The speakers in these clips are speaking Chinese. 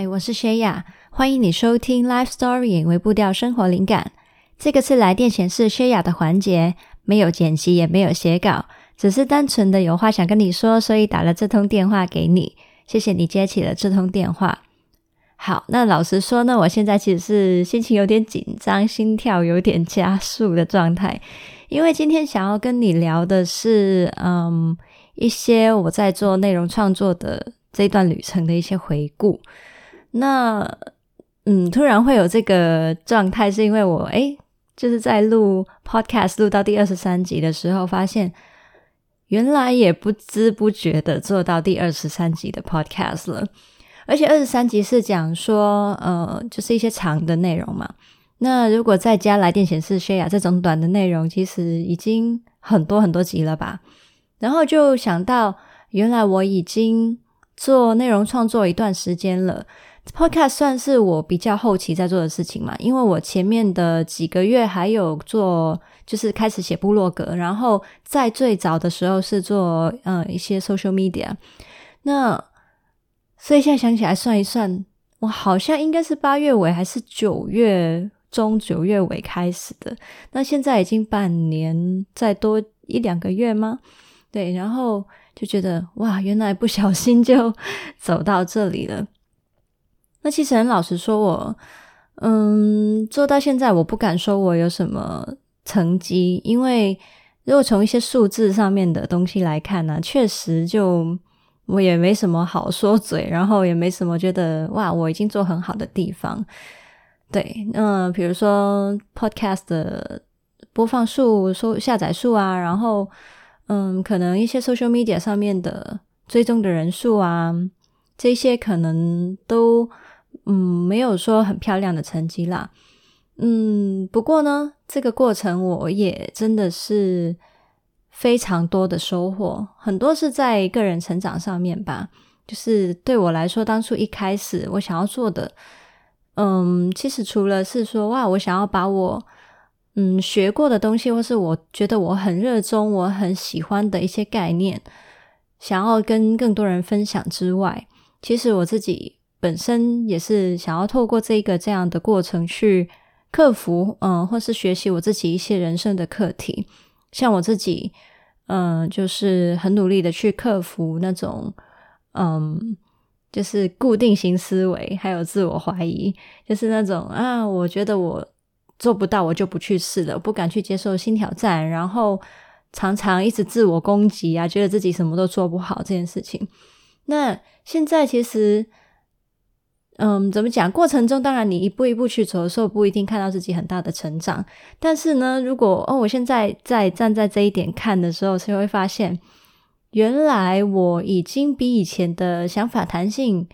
嗨，我是薛雅，欢迎你收听 Life Story 为步调生活灵感。这个是来电显示薛雅的环节，没有剪辑，也没有写稿，只是单纯的有话想跟你说，所以打了这通电话给你。谢谢你接起了这通电话。好，那老实说呢，我现在其实是心情有点紧张，心跳有点加速的状态，因为今天想要跟你聊的是，嗯，一些我在做内容创作的这段旅程的一些回顾。那，嗯，突然会有这个状态，是因为我诶，就是在录 podcast 录到第二十三集的时候，发现原来也不知不觉的做到第二十三集的 podcast 了。而且二十三集是讲说，呃，就是一些长的内容嘛。那如果再加来电显示 share 这种短的内容，其实已经很多很多集了吧？然后就想到，原来我已经做内容创作一段时间了。Podcast 算是我比较后期在做的事情嘛，因为我前面的几个月还有做，就是开始写部落格，然后在最早的时候是做呃一些 social media。那所以现在想起来算一算，我好像应该是八月尾还是九月中、九月尾开始的。那现在已经半年再多一两个月吗？对，然后就觉得哇，原来不小心就走到这里了。那其实很老实说我，嗯做到现在，我不敢说我有什么成绩，因为如果从一些数字上面的东西来看呢，确实就我也没什么好说嘴，然后也没什么觉得哇我已经做很好的地方。对，那比如说 Podcast 的播放数、收下载数啊，然后嗯，可能一些 Social Media 上面的追踪的人数啊，这些可能都。嗯，没有说很漂亮的成绩啦。嗯，不过呢，这个过程我也真的是非常多的收获，很多是在个人成长上面吧。就是对我来说，当初一开始我想要做的，嗯，其实除了是说哇，我想要把我嗯学过的东西，或是我觉得我很热衷、我很喜欢的一些概念，想要跟更多人分享之外，其实我自己。本身也是想要透过这个这样的过程去克服，嗯，或是学习我自己一些人生的课题。像我自己，嗯，就是很努力的去克服那种，嗯，就是固定型思维，还有自我怀疑，就是那种啊，我觉得我做不到，我就不去试了，不敢去接受新挑战，然后常常一直自我攻击啊，觉得自己什么都做不好这件事情。那现在其实。嗯，怎么讲？过程中当然你一步一步去走的时候，不一定看到自己很大的成长。但是呢，如果哦，我现在在站在这一点看的时候，就会发现，原来我已经比以前的想法弹性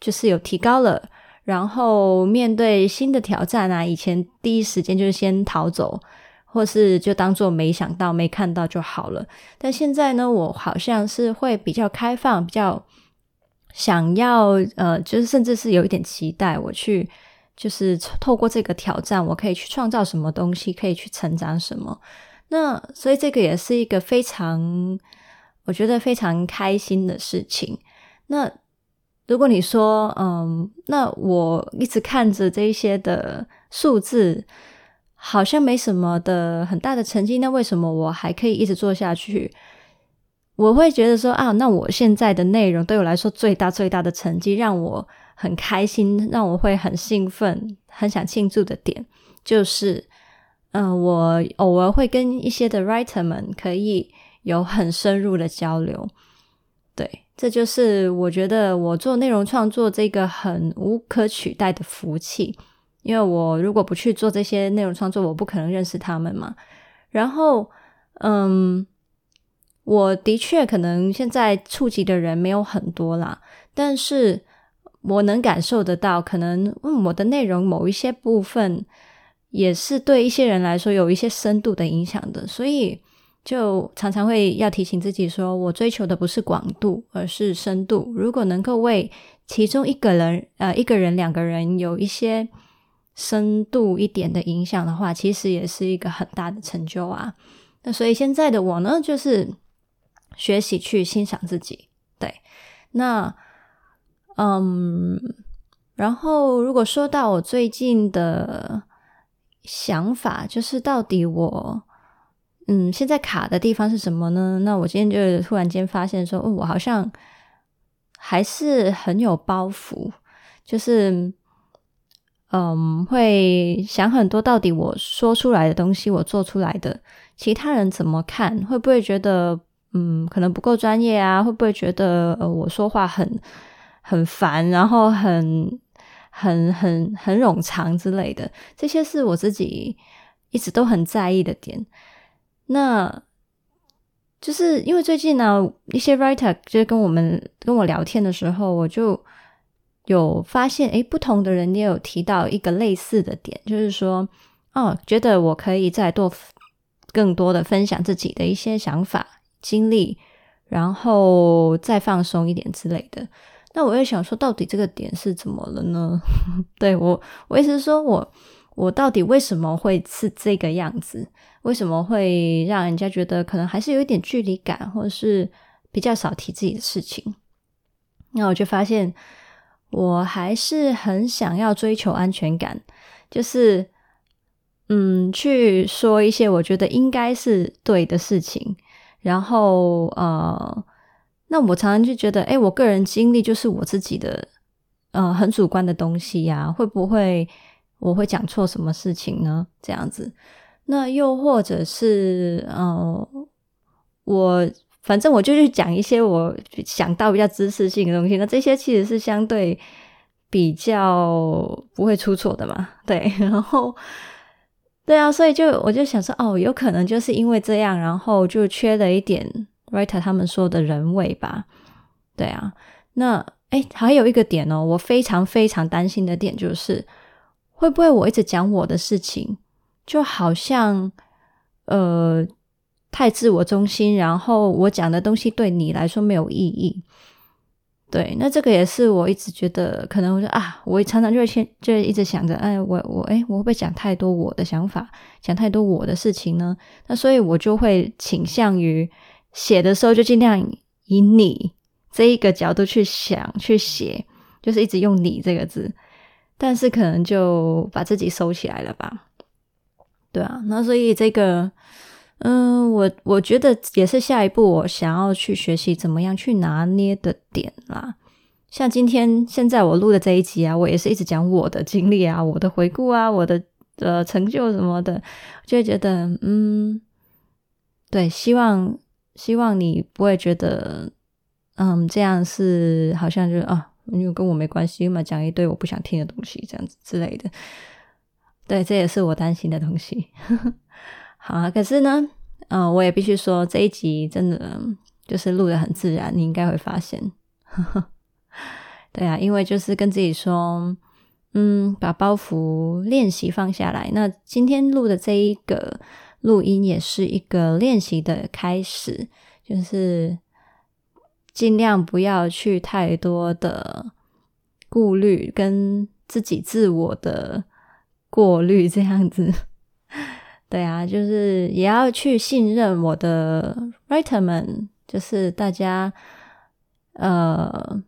就是有提高了。然后面对新的挑战啊，以前第一时间就是先逃走，或是就当做没想到、没看到就好了。但现在呢，我好像是会比较开放，比较。想要呃，就是甚至是有一点期待，我去就是透过这个挑战，我可以去创造什么东西，可以去成长什么。那所以这个也是一个非常我觉得非常开心的事情。那如果你说嗯，那我一直看着这一些的数字，好像没什么的很大的成绩，那为什么我还可以一直做下去？我会觉得说啊，那我现在的内容对我来说最大最大的成绩，让我很开心，让我会很兴奋、很想庆祝的点，就是，嗯、我偶尔会跟一些的 writer 们可以有很深入的交流。对，这就是我觉得我做内容创作这个很无可取代的福气，因为我如果不去做这些内容创作，我不可能认识他们嘛。然后，嗯。我的确可能现在触及的人没有很多啦，但是我能感受得到，可能嗯，我的内容某一些部分也是对一些人来说有一些深度的影响的，所以就常常会要提醒自己说，我追求的不是广度，而是深度。如果能够为其中一个人，呃，一个人、两个人有一些深度一点的影响的话，其实也是一个很大的成就啊。那所以现在的我呢，就是。学习去欣赏自己，对。那，嗯，然后，如果说到我最近的想法，就是到底我，嗯，现在卡的地方是什么呢？那我今天就突然间发现说，哦，我好像还是很有包袱，就是，嗯，会想很多，到底我说出来的东西，我做出来的，其他人怎么看？会不会觉得，嗯，可能不够专业啊？会不会觉得，呃，我说话很很烦，然后很。很很很冗长之类的，这些是我自己一直都很在意的点。那就是因为最近呢，一些 writer 就是跟我们跟我聊天的时候，我就有发现，诶，不同的人也有提到一个类似的点，就是说，哦，觉得我可以再多更多的分享自己的一些想法、经历，然后再放松一点之类的。那我也想说，到底这个点是怎么了呢？对，我，我意思是说，我我到底为什么会是这个样子？为什么会让人家觉得可能还是有一点距离感，或者是比较少提自己的事情？那我就发现，我还是很想要追求安全感，就是嗯，去说一些我觉得应该是对的事情，然后呃。那我常常就觉得，诶，我个人经历就是我自己的，呃，很主观的东西呀，会不会我会讲错什么事情呢？这样子，那又或者是，呃，我反正我就去讲一些我想到比较知识性的东西，那这些其实是相对比较不会出错的嘛，对，然后，对啊，所以就我就想说，哦，有可能就是因为这样，然后就缺了一点。writer 他们说的人味吧，对啊，那诶还有一个点哦，我非常非常担心的点就是，会不会我一直讲我的事情，就好像呃太自我中心，然后我讲的东西对你来说没有意义，对，那这个也是我一直觉得可能我就啊，我常常就会先就一直想着，哎，我我诶我会不会讲太多我的想法，讲太多我的事情呢？那所以我就会倾向于。写的时候就尽量以你这一个角度去想去写，就是一直用你这个字，但是可能就把自己收起来了吧。对啊，那所以这个，嗯，我我觉得也是下一步我想要去学习怎么样去拿捏的点啦。像今天现在我录的这一集啊，我也是一直讲我的经历啊，我的回顾啊，我的呃成就什么的，就会觉得嗯，对，希望。希望你不会觉得，嗯，这样是好像就啊，因为跟我没关系嘛，讲一堆我不想听的东西，这样子之类的。对，这也是我担心的东西。好啊，可是呢，嗯，我也必须说，这一集真的就是录得很自然，你应该会发现。对啊，因为就是跟自己说，嗯，把包袱练习放下来。那今天录的这一个。录音也是一个练习的开始，就是尽量不要去太多的顾虑跟自己自我的过滤，这样子。对啊，就是也要去信任我的 writer 们，就是大家，呃，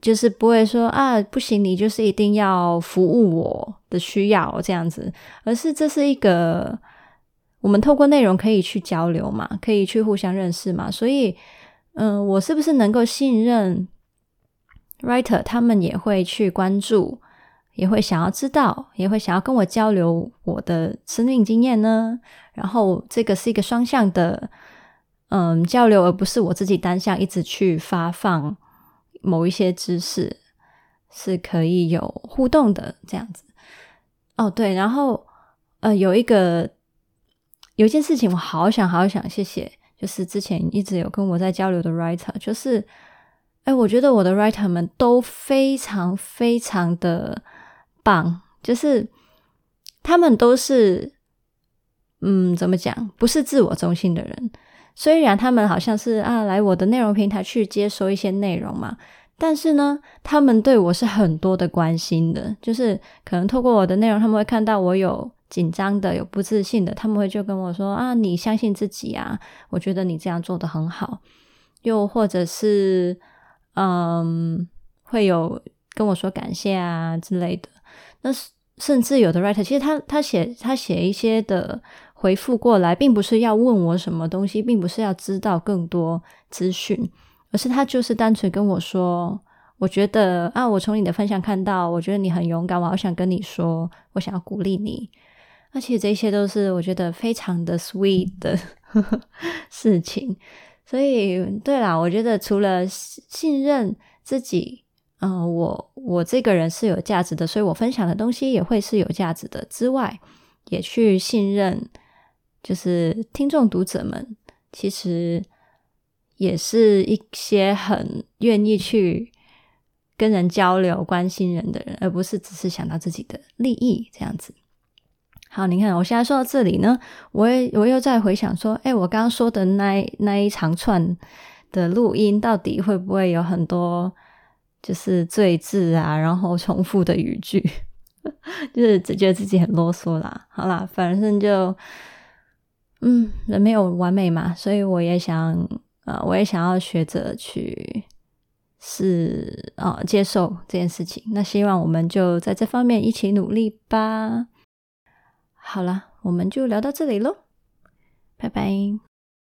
就是不会说啊，不行，你就是一定要服务我的需要这样子，而是这是一个。我们透过内容可以去交流嘛，可以去互相认识嘛，所以，嗯、我是不是能够信任 writer？他们也会去关注，也会想要知道，也会想要跟我交流我的生命经验呢？然后，这个是一个双向的，嗯、交流，而不是我自己单向一直去发放某一些知识，是可以有互动的这样子。哦，对，然后，呃，有一个。有一件事情我好想好想谢谢，就是之前一直有跟我在交流的 writer，就是，哎，我觉得我的 writer 们都非常非常的棒，就是他们都是，嗯，怎么讲，不是自我中心的人。虽然他们好像是啊来我的内容平台去接收一些内容嘛，但是呢，他们对我是很多的关心的，就是可能透过我的内容，他们会看到我有。紧张的、有不自信的，他们会就跟我说：“啊，你相信自己啊！我觉得你这样做得很好。”又或者是，嗯，会有跟我说感谢啊之类的。那甚至有的 writer，其实他他写他写一些的回复过来，并不是要问我什么东西，并不是要知道更多资讯，而是他就是单纯跟我说，我觉得啊，我从你的分享看到，我觉得你很勇敢，我好想跟你说，我想要鼓励你。而且这些都是我觉得非常的 sweet 的事情。所以，对啦，我觉得除了信任自己，嗯、我我这个人是有价值的，所以我分享的东西也会是有价值的之外，也去信任，就是听众读者们，其实也是一些很愿意去跟人交流、关心人的人，而不是只是想到自己的利益这样子。好，你看，我现在说到这里呢，我也我又在回想说，诶，我刚刚说的那那一长串的录音，到底会不会有很多就是赘字啊，然后重复的语句，就是只觉得自己很啰嗦啦。好啦，反正就，嗯，人没有完美嘛，所以我也想，呃，我也想要学着去是、呃，接受这件事情。那希望我们就在这方面一起努力吧。好了，我们就聊到这里喽，拜拜。